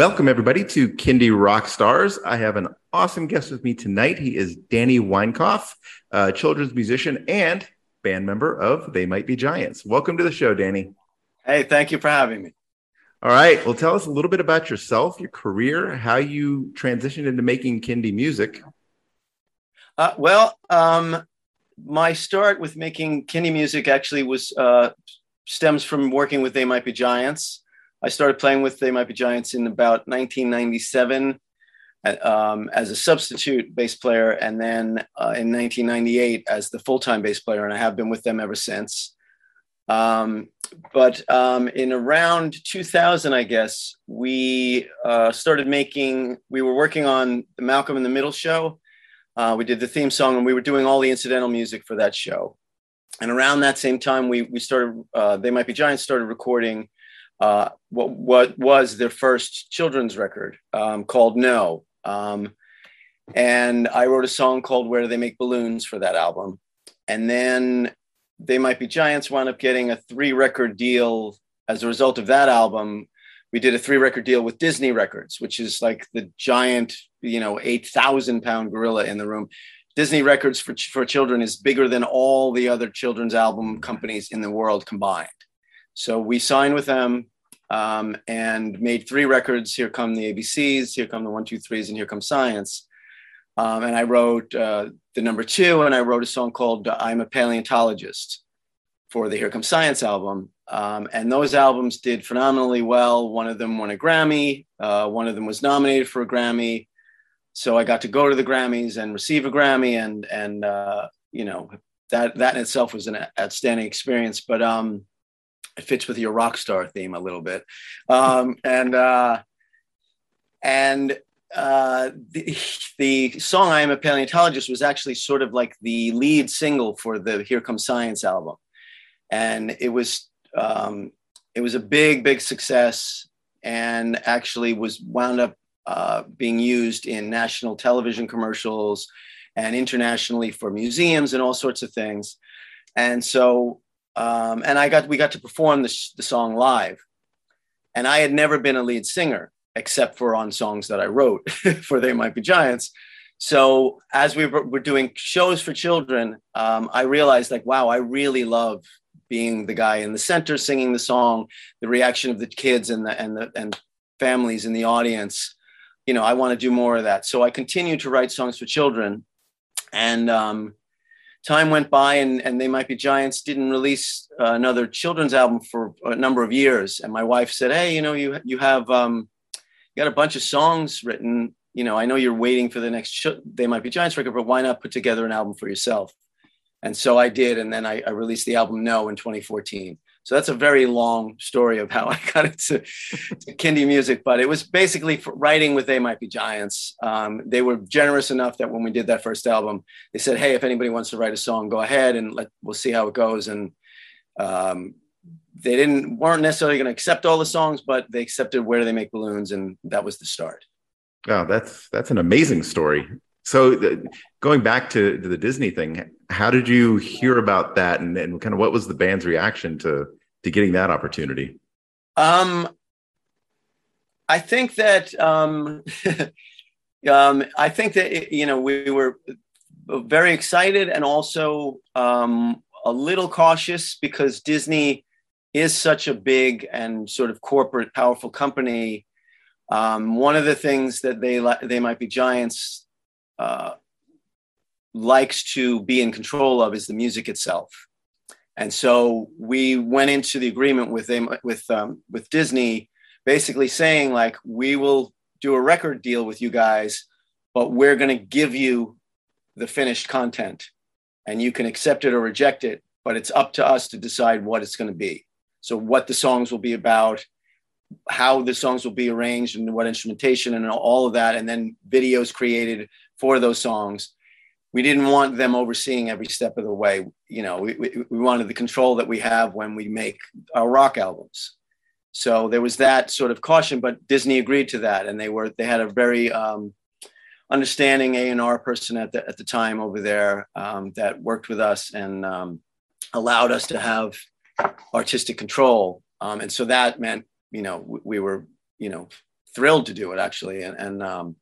Welcome, everybody, to Kindy Rock Stars. I have an awesome guest with me tonight. He is Danny Weinkauf, a children's musician and band member of They Might Be Giants. Welcome to the show, Danny. Hey, thank you for having me. All right. Well, tell us a little bit about yourself, your career, how you transitioned into making Kindy music. Uh, well, um, my start with making Kindy music actually was uh, stems from working with They Might Be Giants. I started playing with They Might Be Giants in about 1997 um, as a substitute bass player, and then uh, in 1998 as the full time bass player, and I have been with them ever since. Um, but um, in around 2000, I guess, we uh, started making, we were working on the Malcolm in the Middle show. Uh, we did the theme song and we were doing all the incidental music for that show. And around that same time, we, we started, uh, They Might Be Giants started recording uh, what, what was their first children's record um, called No. Um, and I wrote a song called Where Do They Make Balloons for that album. And then They Might Be Giants wound up getting a three record deal as a result of that album. We did a three record deal with Disney Records, which is like the giant, you know, 8,000 pound gorilla in the room. Disney Records for, for children is bigger than all the other children's album companies in the world combined. So we signed with them um, and made three records. Here come the ABCs, here come the one, two, threes, and here come science. Um, and I wrote uh, the number two, and I wrote a song called I'm a Paleontologist for the Here Comes Science album. Um, and those albums did phenomenally well. One of them won a Grammy, uh, one of them was nominated for a Grammy. So I got to go to the Grammys and receive a Grammy, and and uh, you know that that in itself was an outstanding experience. But um, it fits with your rock star theme a little bit. Um, and uh, and uh, the, the song "I Am a Paleontologist" was actually sort of like the lead single for the "Here Comes Science" album, and it was um, it was a big, big success, and actually was wound up uh, being used in national television commercials and internationally for museums and all sorts of things. And so um, and I got we got to perform the, the song live, and I had never been a lead singer except for on songs that I wrote for They Might Be Giants. So as we were, doing shows for children, um, I realized like, wow, I really love being the guy in the center singing the song, the reaction of the kids and the and the and families in the audience. You know, I want to do more of that. So I continued to write songs for children, and um, time went by and, and They Might Be Giants didn't release uh, another children's album for a number of years. And my wife said, Hey, you know, you, you have, um, you got a bunch of songs written. You know, I know you're waiting for the next, sh- They Might Be Giants record, but why not put together an album for yourself? And so I did. And then I, I released the album No in 2014. So that's a very long story of how I got into to Kindy music, but it was basically writing with They Might Be Giants. Um, they were generous enough that when we did that first album, they said, "Hey, if anybody wants to write a song, go ahead and let we'll see how it goes." And um, they didn't weren't necessarily going to accept all the songs, but they accepted Where Do They Make Balloons, and that was the start. Wow, that's that's an amazing story. So, the, going back to, to, the Disney thing, how did you hear about that, and, and kind of what was the band's reaction to to getting that opportunity? Um, I think that um, um, I think that you know we were very excited and also um, a little cautious because Disney is such a big and sort of corporate, powerful company. Um, one of the things that they they might be giants uh, likes to be in control of is the music itself. And so we went into the agreement with them with um, with Disney, basically saying like we will do a record deal with you guys, but we're going to give you the finished content, and you can accept it or reject it. But it's up to us to decide what it's going to be. So what the songs will be about, how the songs will be arranged, and what instrumentation, and all of that, and then videos created for those songs we didn't want them overseeing every step of the way. You know, we, we, we, wanted the control that we have when we make our rock albums. So there was that sort of caution, but Disney agreed to that, and they were they had a very um, understanding A and R person at the at the time over there um, that worked with us and um, allowed us to have artistic control. Um, and so that meant, you know, we, we, were, you know, thrilled to do it actually, and, and um,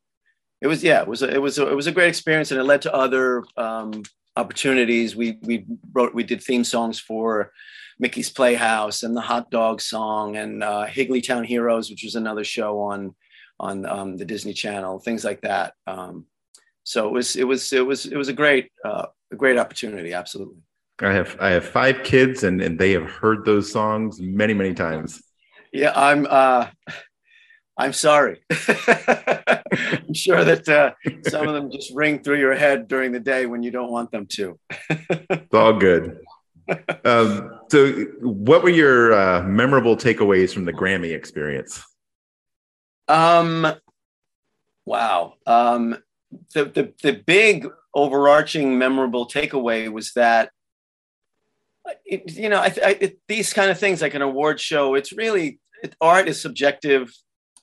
it was yeah it was a, it was a, it was a great experience and it led to other um, opportunities. We we wrote we did theme songs for mickey's playhouse and the hot dog song and uh, higglytown heroes which was another show on on um, the disney channel things like that. Um, so it was it was it was it was a great uh, a great opportunity absolutely. I have i have five kids and and they have heard those songs many many times. Yeah i'm uh I'm sorry. I'm sure that uh, some of them just ring through your head during the day when you don't want them to. it's all good. Um, so, what were your uh, memorable takeaways from the Grammy experience? Um, wow. Um, the, the the big overarching memorable takeaway was that it, you know I, I, it, these kind of things like an award show it's really it, art is subjective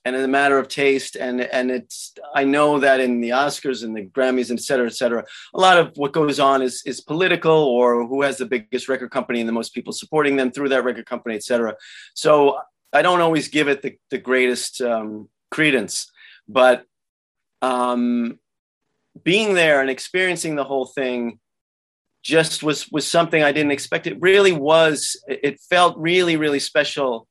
and in a matter of taste and and it's i know that in the oscars and the grammys et cetera et cetera a lot of what goes on is is political or who has the biggest record company and the most people supporting them through that record company et cetera. So i don't always give it the, the greatest um, credence but um, being there and experiencing the whole thing just was was something i didn't expect. It really was it felt really really special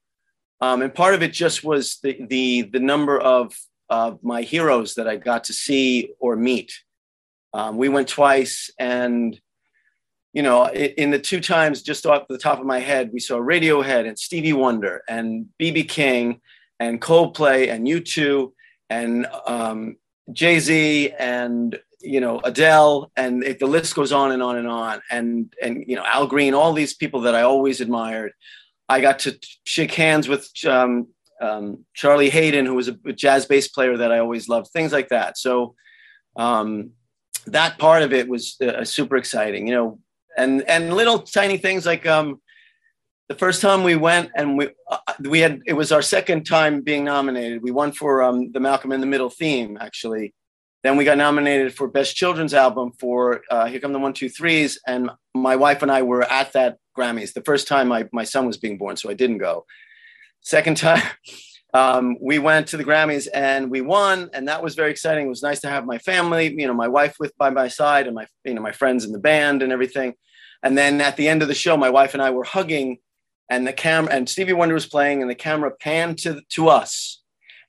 um, and part of it just was the the the number of of my heroes that I got to see or meet. Um, we went twice, and you know, in the two times, just off the top of my head, we saw Radiohead and Stevie Wonder and BB King and Coldplay and U2 and um, Jay Z and you know Adele and it, the list goes on and on and on and and you know Al Green, all these people that I always admired. I got to shake hands with um, um, Charlie Haden, who was a jazz bass player that I always loved, things like that. So um, that part of it was uh, super exciting, you know, and and little tiny things like um, the first time we went and we uh, we had it was our second time being nominated. We won for um, the Malcolm in the Middle theme actually. Then we got nominated for Best Children's Album for uh, Here Come the One Two Threes, and my wife and I were at that Grammys. The first time my, my son was being born, so I didn't go. Second time, um, we went to the Grammys and we won, and that was very exciting. It was nice to have my family, you know, my wife with by my side, and my you know my friends in the band and everything. And then at the end of the show, my wife and I were hugging, and the camera and Stevie Wonder was playing, and the camera panned to to us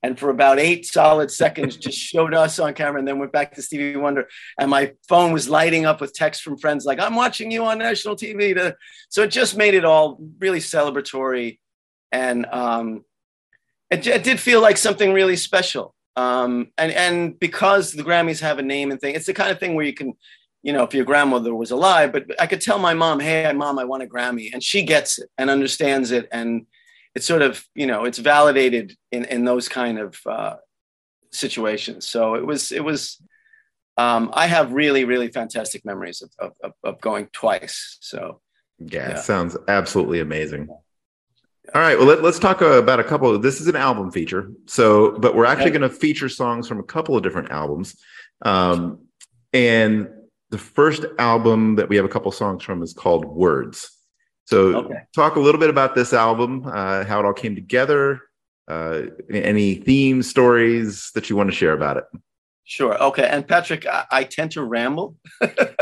and for about eight solid seconds just showed us on camera and then went back to Stevie Wonder. And my phone was lighting up with texts from friends like, I'm watching you on national TV. To... So it just made it all really celebratory. And um, it, it did feel like something really special. Um, and, and because the Grammys have a name and thing, it's the kind of thing where you can, you know, if your grandmother was alive, but I could tell my mom, Hey, mom, I want a Grammy. And she gets it and understands it. And, it's sort of you know it's validated in in those kind of uh, situations. So it was it was. Um, I have really really fantastic memories of of, of going twice. So yeah, yeah. sounds absolutely amazing. All right, well let, us talk about a couple. Of, this is an album feature, so but we're actually going to feature songs from a couple of different albums. Um, and the first album that we have a couple songs from is called Words. So, okay. talk a little bit about this album, uh, how it all came together, uh, any themes, stories that you want to share about it. Sure. Okay. And Patrick, I, I tend to ramble,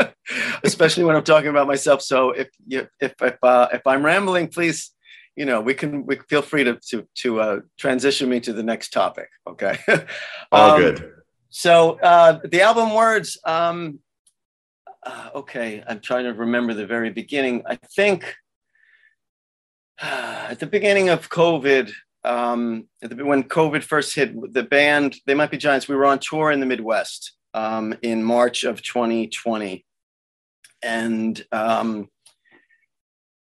especially when I'm talking about myself. So if you, if if uh, if I'm rambling, please, you know, we can we feel free to to to uh, transition me to the next topic. Okay. All um, good. So uh, the album words. Um, uh, okay, I'm trying to remember the very beginning. I think at the beginning of COVID, um, when COVID first hit, the band They Might Be Giants. We were on tour in the Midwest um, in March of 2020, and um,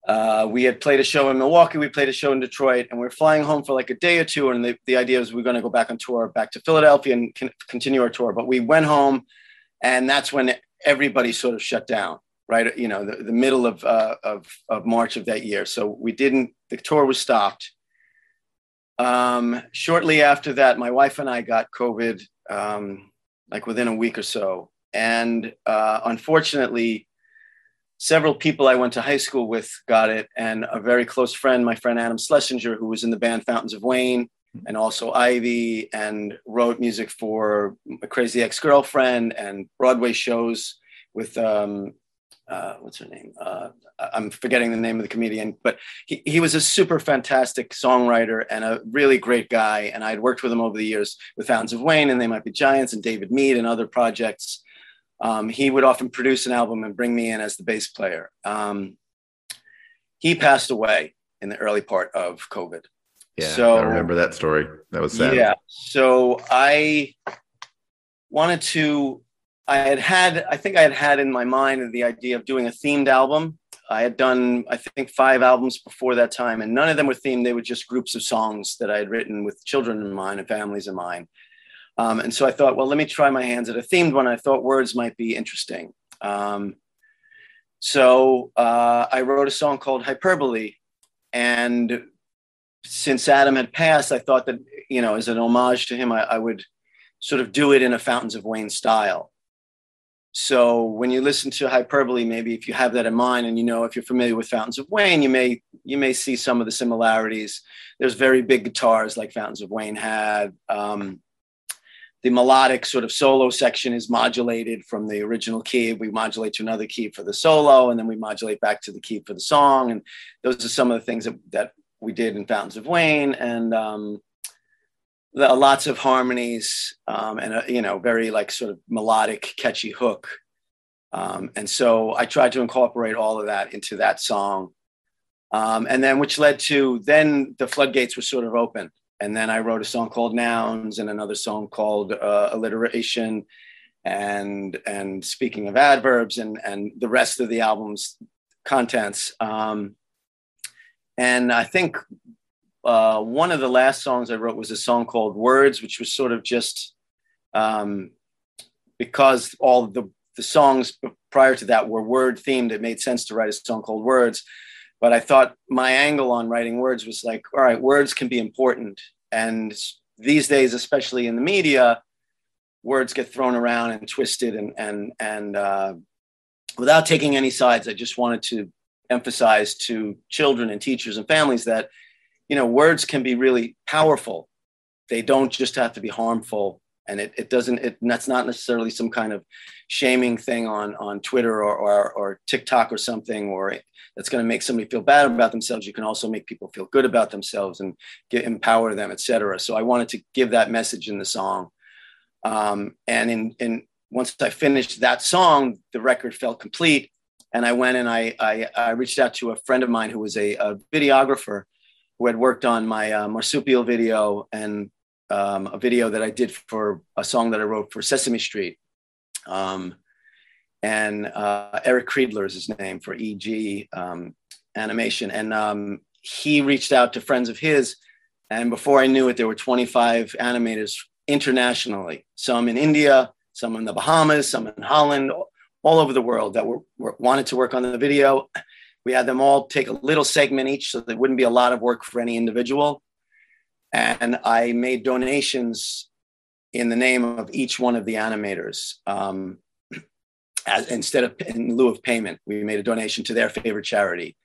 uh, we had played a show in Milwaukee, we played a show in Detroit, and we are flying home for like a day or two. And the, the idea was we are going to go back on tour back to Philadelphia and con- continue our tour. But we went home, and that's when everybody sort of shut down, right? You know, the, the middle of, uh, of, of March of that year. So we didn't, the tour was stopped. Um, shortly after that, my wife and I got COVID, um, like within a week or so. And uh, unfortunately, several people I went to high school with got it, and a very close friend, my friend Adam Schlesinger, who was in the band Fountains of Wayne and also Ivy, and wrote music for Crazy Ex Girlfriend and Broadway shows with um, uh, what's her name? Uh, I'm forgetting the name of the comedian, but he, he was a super fantastic songwriter and a really great guy. And I'd worked with him over the years with Fountains of Wayne and They Might Be Giants and David Mead and other projects um, he would often produce an album and bring me in as the bass player. Um, he passed away in the early part of COVID. Yeah, so, I remember that story. That was sad. Yeah. So I wanted to. I had had. I think I had had in my mind the idea of doing a themed album. I had done, I think, five albums before that time, and none of them were themed. They were just groups of songs that I had written with children in mind and families in mind. Um, and so I thought, well, let me try my hands at a themed one. I thought words might be interesting. Um, so uh, I wrote a song called Hyperbole. And since Adam had passed, I thought that, you know, as an homage to him, I, I would sort of do it in a Fountains of Wayne style. So when you listen to hyperbole, maybe if you have that in mind, and you know if you're familiar with Fountains of Wayne, you may you may see some of the similarities. There's very big guitars like Fountains of Wayne had. Um, the melodic sort of solo section is modulated from the original key. We modulate to another key for the solo, and then we modulate back to the key for the song. And those are some of the things that, that we did in Fountains of Wayne, and um, lots of harmonies, um, and a, you know, very like sort of melodic, catchy hook. Um, and so I tried to incorporate all of that into that song, um, and then which led to then the floodgates were sort of open and then I wrote a song called Nouns and another song called uh, Alliteration, and and speaking of adverbs and and the rest of the album's contents. Um, and I think uh, one of the last songs I wrote was a song called Words, which was sort of just um, because all the the songs prior to that were word themed. It made sense to write a song called Words. But I thought my angle on writing words was like, all right, words can be important. And these days, especially in the media, words get thrown around and twisted and and and uh, without taking any sides, I just wanted to emphasize to children and teachers and families that you know words can be really powerful. They don't just have to be harmful, and it, it doesn't. It, that's not necessarily some kind of shaming thing on on Twitter or or, or TikTok or something, or that's going to make somebody feel bad about themselves you can also make people feel good about themselves and get empower them etc so i wanted to give that message in the song um, and in, in once i finished that song the record felt complete and i went and i i, I reached out to a friend of mine who was a, a videographer who had worked on my uh, marsupial video and um, a video that i did for a song that i wrote for sesame street um, and uh, Eric Kreidler is his name for EG um, animation. And um, he reached out to friends of his. And before I knew it, there were 25 animators internationally, some in India, some in the Bahamas, some in Holland, all over the world that were, were wanted to work on the video. We had them all take a little segment each so there wouldn't be a lot of work for any individual. And I made donations in the name of each one of the animators. Um, as, instead of in lieu of payment, we made a donation to their favorite charity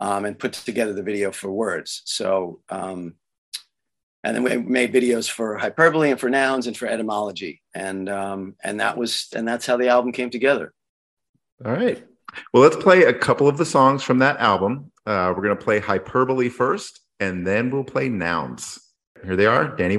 um, and put together the video for words. So, um, and then we made videos for hyperbole and for nouns and for etymology, and um, and that was and that's how the album came together. All right. Well, let's play a couple of the songs from that album. Uh, we're going to play hyperbole first, and then we'll play nouns. Here they are Danny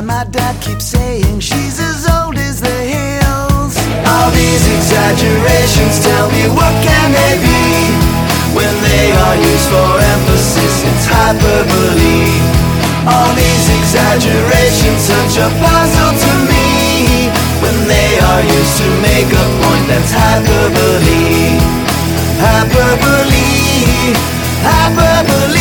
Weinkauf. keep saying she's as old as the hills. All these exaggerations tell me what can they be? When they are used for emphasis, it's hyperbole. All these exaggerations, such a puzzle to me. When they are used to make a point, that's hyperbole. Hyperbole, hyperbole.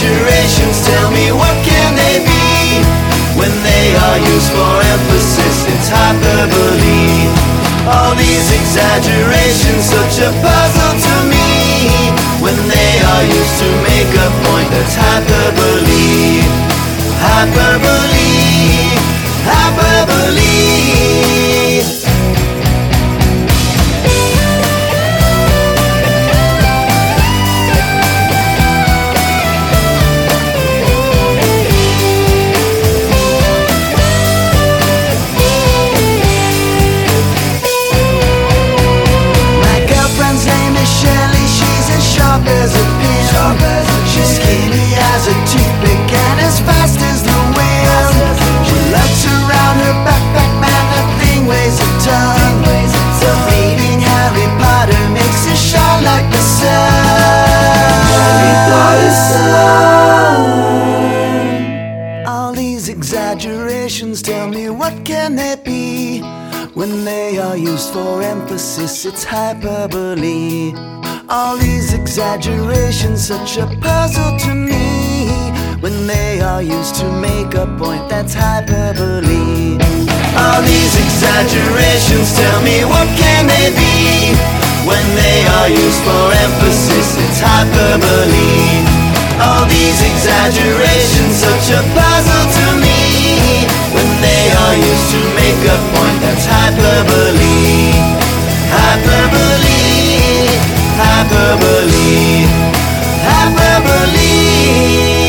Exaggerations Tell me what can they be When they are used for emphasis? It's hyperbole. All these exaggerations Such a puzzle to me. When they are used to make a point That's hyperbole. Hyperbole. Hyperbole it's hyperbole. All these exaggerations, such a puzzle to me. When they are used to make a point, that's hyperbole. All these exaggerations, tell me what can they be? When they are used for emphasis, it's hyperbole. All these exaggerations, such a puzzle to me. When they are used to make a point, that's hyperbole hyperbole, hyperbole, hyperbole.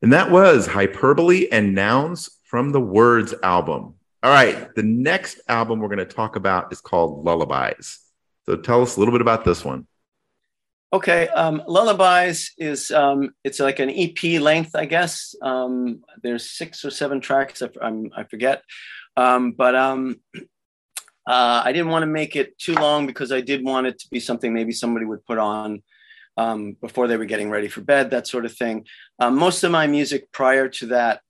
And that was Hyperbole and Nouns from the Words album. All right, the next album we're going to talk about is called Lullabies. So tell us a little bit about this one. Okay, um, Lullabies is um, it's like an EP length, I guess. Um, there's six or seven tracks. I, I forget, um, but um, uh, I didn't want to make it too long because I did want it to be something maybe somebody would put on um, before they were getting ready for bed, that sort of thing. Um, most of my music prior to that,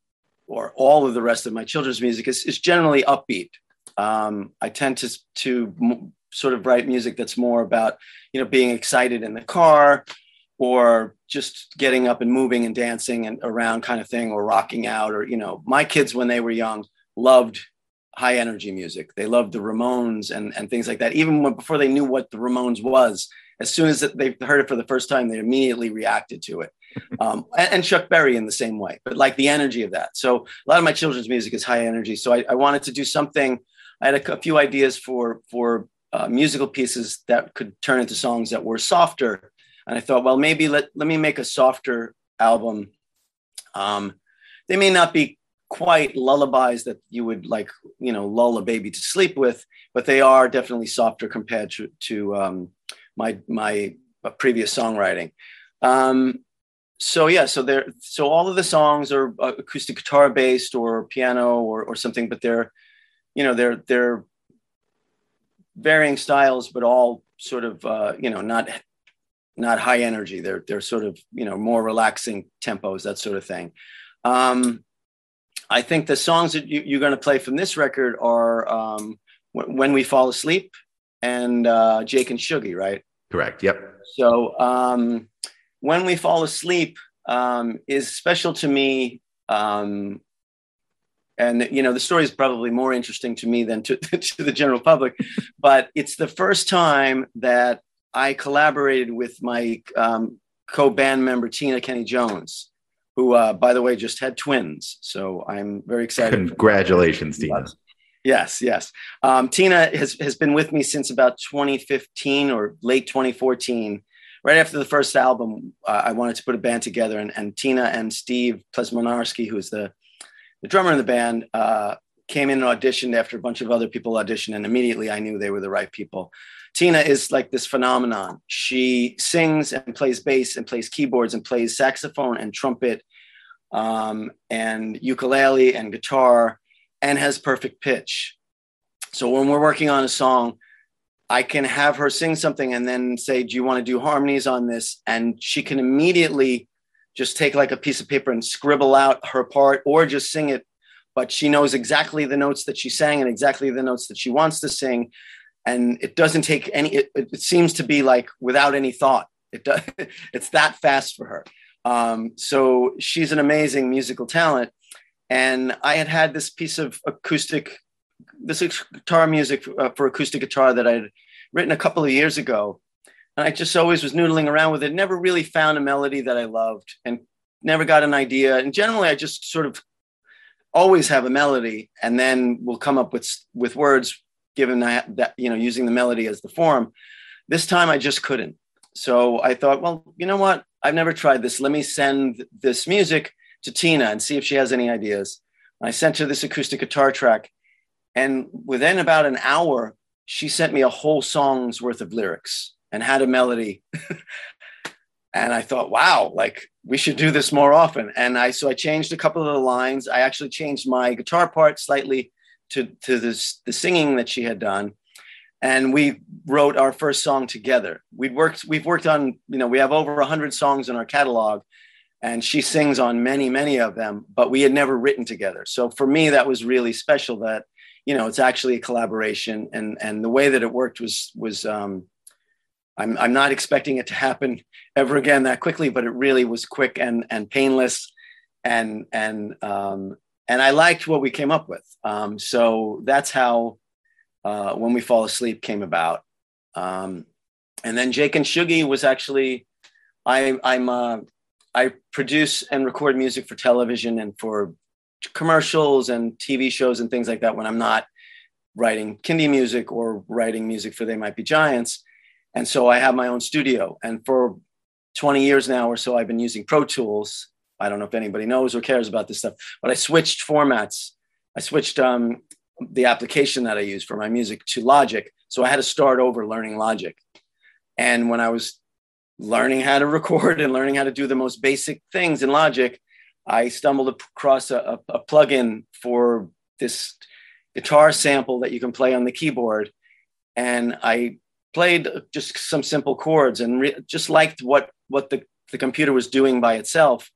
or all of the rest of my children's music, is, is generally upbeat. Um, I tend to to m- sort of write music that's more about you know being excited in the car or just getting up and moving and dancing and around kind of thing or rocking out or you know my kids when they were young loved high energy music. They loved the Ramones and, and things like that. Even when, before they knew what the Ramones was, as soon as they heard it for the first time, they immediately reacted to it. Um, and, Chuck Berry in the same way, but like the energy of that. So a lot of my children's music is high energy. So I, I wanted to do something. I had a, a few ideas for for uh, musical pieces that could turn into songs that were softer. And I thought, well, maybe let let me make a softer album. Um, they may not be quite lullabies that you would like, you know, lull a baby to sleep with, but they are definitely softer compared to, to um, my my uh, previous songwriting. Um, so yeah, so there, so all of the songs are uh, acoustic guitar based or piano or or something, but they're, you know, they're they're varying styles, but all sort of uh, you know not not high energy. They're they're sort of you know more relaxing tempos, that sort of thing. Um, I think the songs that you, are going to play from this record are um, "When We Fall Asleep" and uh, "Jake and Shuggie," right? Correct. Yep. So, um, "When We Fall Asleep" um, is special to me, um, and you know the story is probably more interesting to me than to, to the general public. but it's the first time that I collaborated with my um, co-band member Tina Kenny Jones who, uh, by the way, just had twins. So I'm very excited. Congratulations, Tina. Yes, yes. Um, Tina has, has been with me since about 2015 or late 2014. Right after the first album, uh, I wanted to put a band together, and, and Tina and Steve Plesmonarski, who's the, the drummer in the band, uh, came in and auditioned after a bunch of other people auditioned, and immediately I knew they were the right people. Tina is like this phenomenon. She sings and plays bass and plays keyboards and plays saxophone and trumpet um, and ukulele and guitar and has perfect pitch. So when we're working on a song, I can have her sing something and then say, Do you want to do harmonies on this? And she can immediately just take like a piece of paper and scribble out her part or just sing it. But she knows exactly the notes that she sang and exactly the notes that she wants to sing and it doesn't take any it, it seems to be like without any thought it does it's that fast for her um, so she's an amazing musical talent and i had had this piece of acoustic this guitar music uh, for acoustic guitar that i had written a couple of years ago. And i just always was noodling around with it never really found a melody that i loved and never got an idea. And generally i just sort of always have a melody and then we'll come up with with words given that, that you know using the melody as the form. This time i just couldn't. So i thought well you know what? I've never tried this. Let me send this music to tina and see if she has any ideas. I sent her this acoustic guitar track and within about an hour she sent me a whole song's worth of lyrics and had a melody. And i thought wow like we should do this more often. And i so i changed a couple of the lines. I actually changed my guitar part slightly to to this the singing that she had done. And we wrote our first song together. We'd worked we've worked on you know we have over 100 songs in our catalog and she sings on many many of them but we had never written together so for me that was really special that you know it's actually a collaboration and and the way that it worked was was um I'm, I'm not expecting it to happen ever again that quickly, but it really was quick and, and painless and, and, um, and I liked what we came up with. Um, so that's how uh, when we fall asleep came about. Um, and then Jake and Shuggie was actually I, I'm uh, I produce and record music for television and for commercials and TV shows and things like that when I'm not writing Kindy music or writing music for They Might Be Giants. And so I have my own studio. And for 20 years now or so, I've been using Pro Tools I don't know if anybody knows or cares about this stuff, but I switched formats. I switched um, the application that I use for my music to Logic. So I had to start over learning Logic. And when I was learning how to record and learning how to do the most basic things in Logic, I stumbled across a, a, a plugin for this guitar sample that you can play on the keyboard. And I played just some simple chords and re- just liked what, what the, the computer was doing by itself.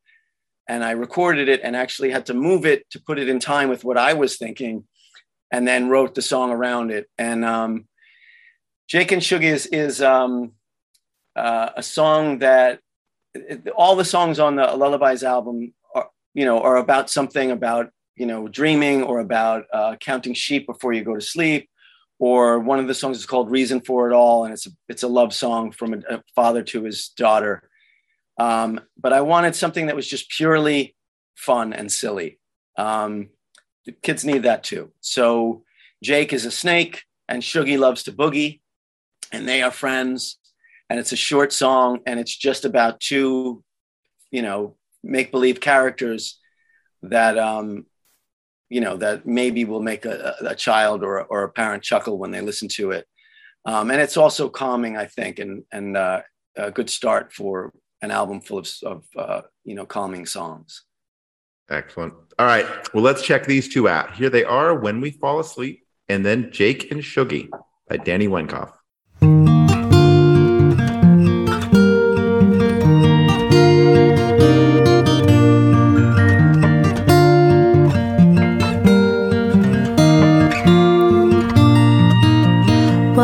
And I recorded it and actually had to move it to put it in time with what I was thinking and then wrote the song around it. And um, Jake and Shuggie is, is um, uh, a song that all the songs on the Lullabies album are, you know, are about something about, you know, dreaming or about uh, counting sheep before you go to sleep. Or one of the songs is called "Reason for It All," and it's a, it's a love song from a, a father to his daughter. Um, but I wanted something that was just purely fun and silly. Um, the kids need that too. So Jake is a snake, and Shuggie loves to boogie, and they are friends. And it's a short song, and it's just about two, you know, make believe characters that, um, you know, that maybe will make a, a child or, or a parent chuckle when they listen to it. Um, and it's also calming, I think, and and uh, a good start for an album full of, of uh, you know calming songs. Excellent. All right. Well, let's check these two out. Here they are when we fall asleep, and then Jake and Shuggie by Danny Weinkauf.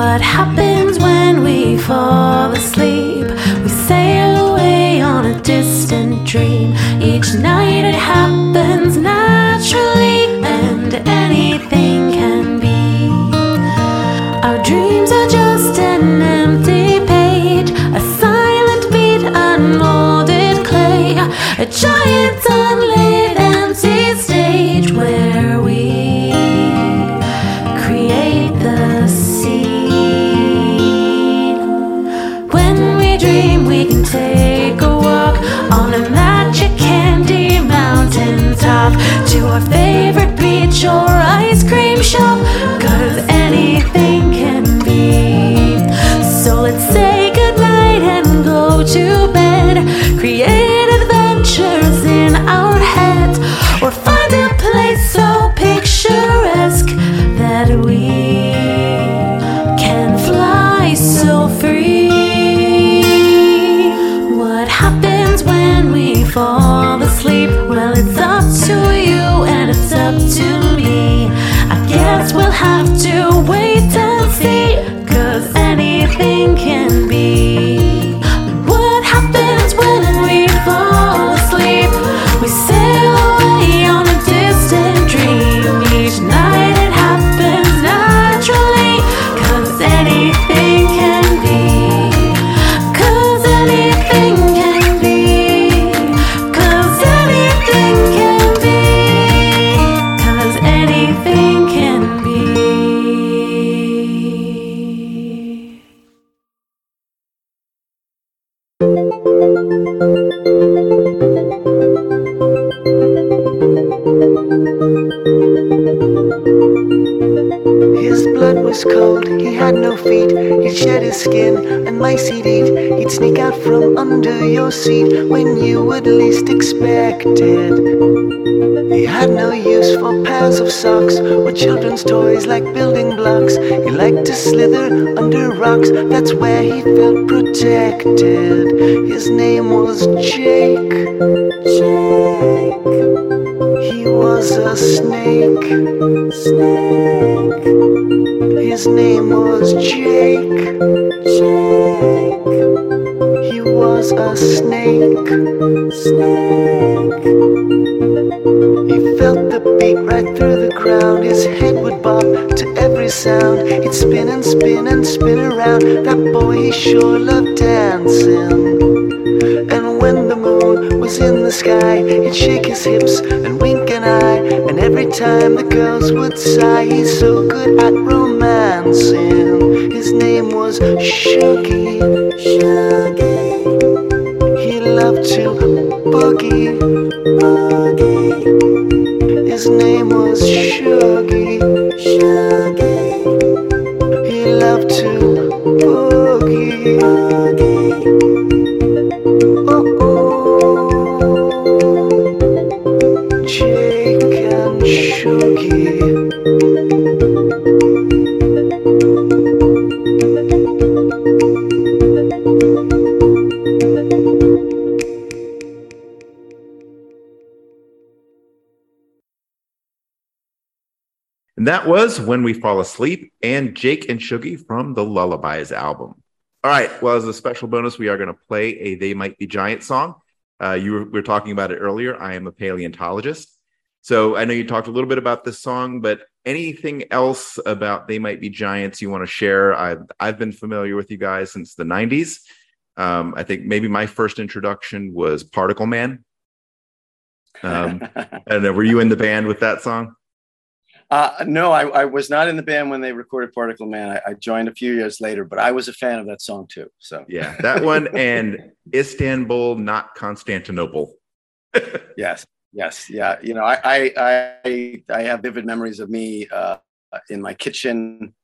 What happens when we fall asleep? We sail away on a distant dream. Each night it happens naturally, or ice cream shop. Cause anything seat when you would least expect it. He had no use for pairs of socks or children's toys like building blocks. He liked to slither under rocks, that's where he felt protected. His name was Jake. Jake. He was a snake. Snake. His name was Jake. Jake. He was a snake. Snake. He felt the beat right through the ground. His head would bob to every sound. He'd spin and spin and spin around. That boy, he sure loved dancing. And when the moon was in the sky, he'd shake his hips and wink an eye. And every time the girls would sigh, he's so good at romancing. His name was Shuggy. Shuggy. He loved to boogie. Boogie. His name was Shuggy. Shuggy. He loved to boogie. Oh, and that was When We Fall Asleep and Jake and Shuggy from the Lullabies album. All right. Well, as a special bonus, we are going to play a They Might Be Giant song. Uh, you were, we were talking about it earlier. I am a paleontologist. So I know you talked a little bit about this song, but anything else about They Might Be Giants you want to share? I've, I've been familiar with you guys since the 90s. Um, I think maybe my first introduction was Particle Man. Um, I don't know. Were you in the band with that song? Uh, no, I, I was not in the band when they recorded Particle Man. I, I joined a few years later, but I was a fan of that song too. So Yeah, that one and Istanbul, not Constantinople. yes, yes, yeah. You know, I I I, I have vivid memories of me uh, in my kitchen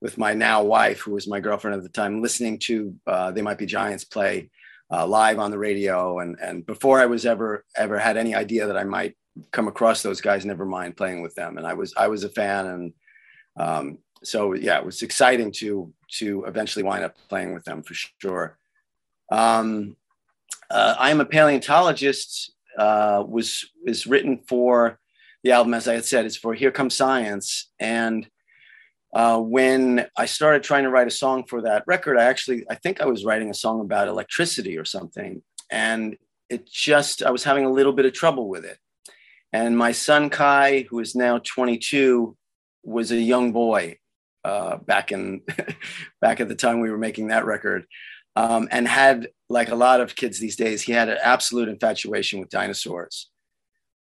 with my now wife, who was my girlfriend at the time, listening to uh, They Might Be Giants play uh, live on the radio, and and before I was ever ever had any idea that I might come across those guys, never mind playing with them, and I was I was a fan, and um, so yeah, it was exciting to to eventually wind up playing with them for sure. Um, uh, I am a paleontologist uh, was is written for the album, as I had said, it's for Here Comes Science. And uh, when I started trying to write a song for that record, I actually I think I was writing a song about electricity or something, and it just I was having a little bit of trouble with it. And my son Kai, who is now 22, was a young boy uh, back in back at the time we were making that record, um, and had like a lot of kids these days, he had an absolute infatuation with dinosaurs.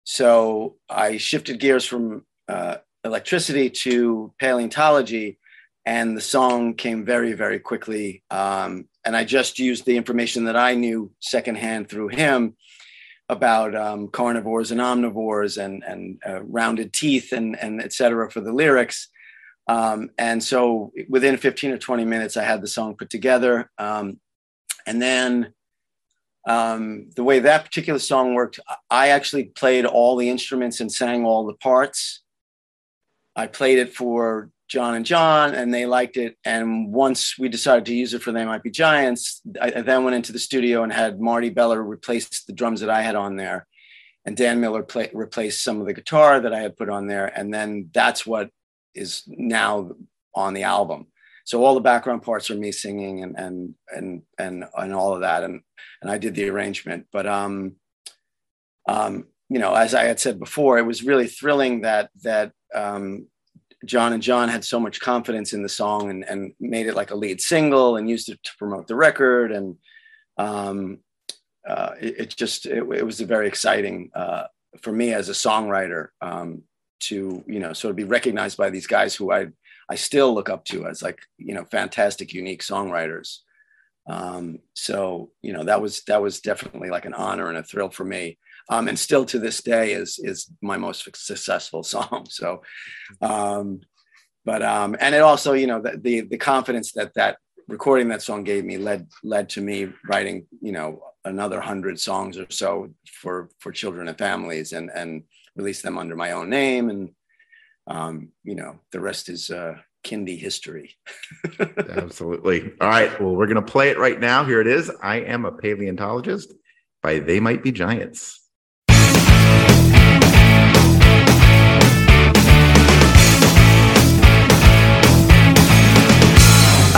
So I shifted gears from uh, electricity to paleontology, and the song came very, very quickly. Um, and I just used the information that I knew secondhand through him about um, carnivores and omnivores and, and uh, rounded teeth and, and et cetera for the lyrics. Um, and so within 15 or 20 minutes, I had the song put together. Um, and then um, the way that particular song worked, I actually played all the instruments and sang all the parts. I played it for John and John, and they liked it. And once we decided to use it for They Might Be Giants, I, then went into the studio and had Marty Beller replace the drums that I had on there. And Dan Miller play, replaced some of the guitar that I had put on there. And then that's what is now on the album. So all the background parts are me singing and and and and and all of that, and and I did the arrangement. But um, um, you know, as I had said before, it was really thrilling that that um, John and John had so much confidence in the song and and made it like a lead single and used it to promote the record, and um, uh, it, it just it, it was a very exciting uh, for me as a songwriter um, to you know sort of be recognized by these guys who I I still look up to as like you know fantastic, unique songwriters. Um, so you know that was that was definitely like an honor and a thrill for me. Um, and still to this day is is my most successful song. So, um, but um, and it also you know the, the the confidence that that recording that song gave me led led to me writing you know another hundred songs or so for for children and families and and release them under my own name and um, you know, the rest is uh, Kindie history. Absolutely. All right. Well, we're going to play it right now. Here it is. I am a paleontologist by They Might Be Giants.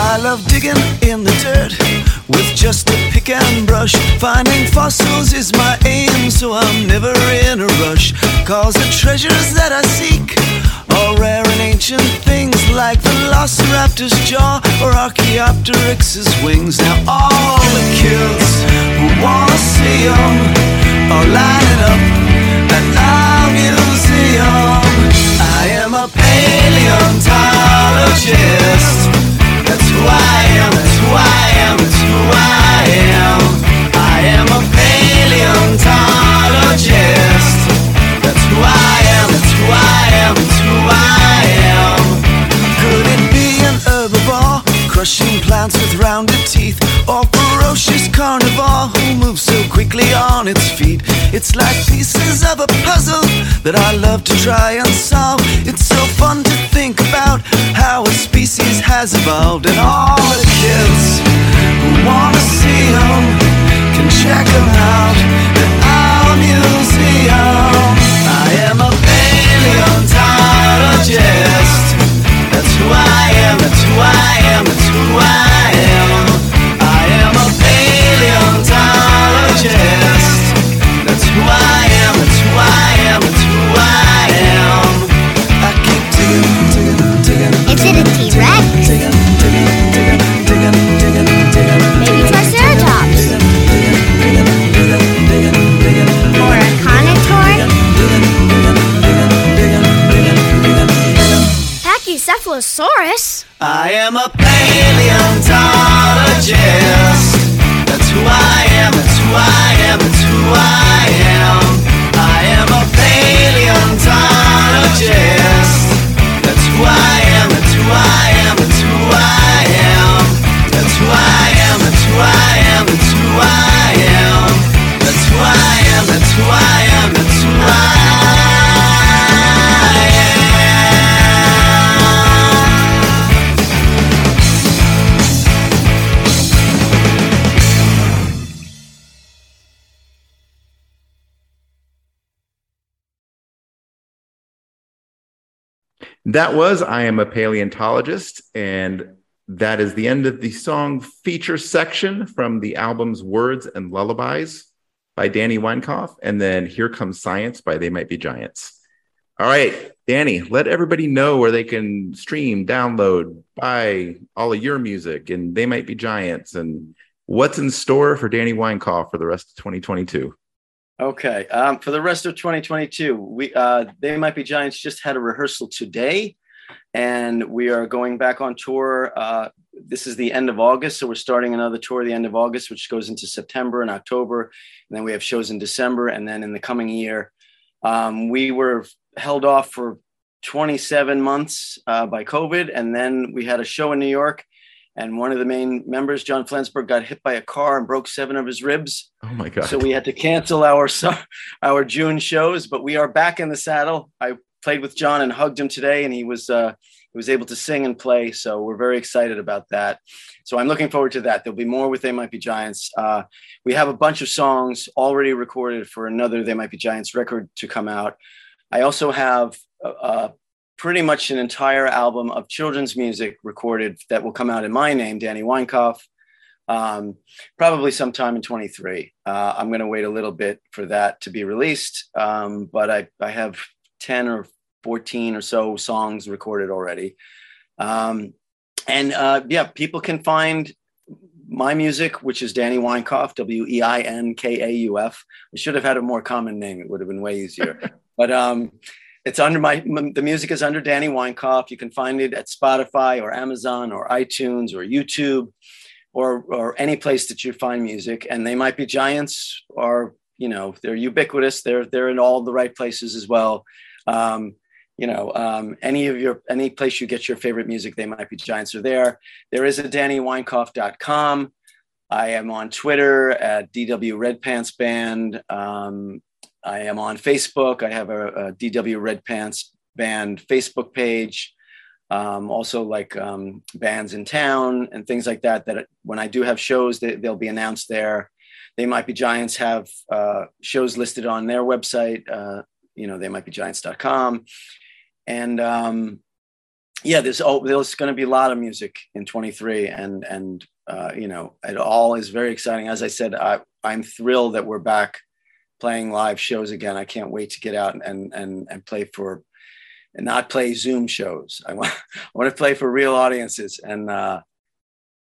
I love digging in the dirt with just a pick and brush. Finding fossils is my aim, so I'm never in a rush. Cause the treasures that I seek are rare and ancient things like the Velociraptor's jaw or Archaeopteryx's wings. Now, all the kids who wanna see them are lining up at our museum. I am a paleontologist. That's who I am, am a paleontologist. That's who I am, that's who I am, that's who I am. Could it be an herbivore, crushing plants with rounded teeth, or ferocious carnivore who moves so quickly on its feet? It's like pieces of a puzzle that I love to try and solve. It's so fun to think about how a species has evolved and all the kids who wanna see them check out at our museum. I am a. That's who I am. That was I Am a Paleontologist. And that is the end of the song feature section from the album's Words and Lullabies by Danny Weinkauf. And then Here Comes Science by They Might Be Giants. All right, Danny, let everybody know where they can stream, download, buy all of your music, and They Might Be Giants, and what's in store for Danny Weinkauf for the rest of 2022. Okay. Um, for the rest of 2022, we uh, they might be giants. Just had a rehearsal today, and we are going back on tour. Uh, this is the end of August, so we're starting another tour the end of August, which goes into September and October, and then we have shows in December, and then in the coming year, um, we were held off for 27 months uh, by COVID, and then we had a show in New York. And one of the main members, John Flansburgh, got hit by a car and broke seven of his ribs. Oh my God. So we had to cancel our our June shows, but we are back in the saddle. I played with John and hugged him today, and he was uh, he was able to sing and play. So we're very excited about that. So I'm looking forward to that. There'll be more with They Might Be Giants. Uh, we have a bunch of songs already recorded for another They Might Be Giants record to come out. I also have uh, uh, pretty much an entire album of children's music recorded that will come out in my name, Danny Weinkauf um, probably sometime in 23. Uh, I'm going to wait a little bit for that to be released, um, but I, I have 10 or 14 or so songs recorded already. Um, and uh, yeah, people can find my music, which is Danny Weinkauf, W E I N K A U F. I should have had a more common name; it would have been way easier. but um, it's under my the music is under Danny Weinkauf. You can find it at Spotify or Amazon or iTunes or YouTube or or any place that you find music. And they might be giants, or you know, they're ubiquitous. They're they're in all the right places as well. Um, you know, um, any of your any place you get your favorite music, they might be giants are there. There is a danny DannyWeinkauf.com. I am on Twitter at DW Red Pants Band. Um, I am on Facebook. I have a, a DW Red Pants Band Facebook page. Um, also, like um, bands in town and things like that. That when I do have shows, they, they'll be announced there. They might be Giants have uh, shows listed on their website. Uh, you know, they might be giants.com. And um, yeah, there's oh, there's going to be a lot of music in 23, and and uh, you know, it all is very exciting. As I said, I, I'm thrilled that we're back playing live shows again. I can't wait to get out and and and play for and not play Zoom shows. I want I want to play for real audiences, and uh,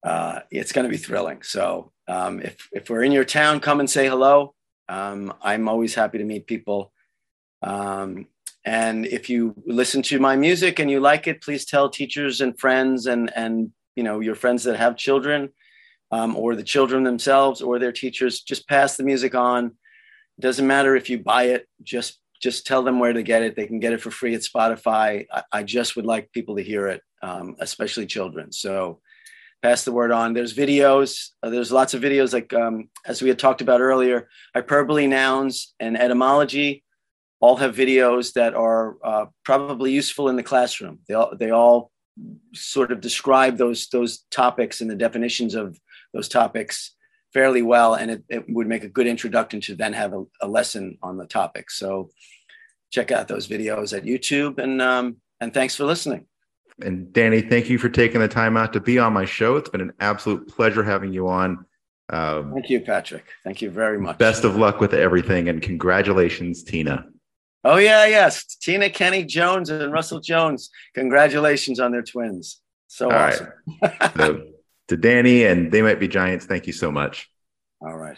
uh, it's going to be thrilling. So um, if if we're in your town, come and say hello. Um, I'm always happy to meet people. Um, and if you listen to my music and you like it, please tell teachers and friends and and you know your friends that have children, um, or the children themselves or their teachers. Just pass the music on. Doesn't matter if you buy it. Just just tell them where to get it. They can get it for free at Spotify. I, I just would like people to hear it, um, especially children. So pass the word on. There's videos. Uh, there's lots of videos, like um, as we had talked about earlier, hyperbole nouns and etymology all have videos that are uh, probably useful in the classroom. They all, they all sort of describe those those topics and the definitions of those topics fairly well, and it, it would make a good introduction to then have a, a, lesson on the topic. So check out those videos at YouTube, and um, and thanks for listening. And Danny, thank you for taking the time out to be on my show. It's been an absolute pleasure having you on. Um, thank you, Patrick. Thank you very much. Best of luck with everything, and congratulations, Tina. Oh yeah, yes, Tina Kenny Jones and Russell Jones. Congratulations on their twins. So All awesome. Right. so, to Danny and they might be giants. Thank you so much. All right.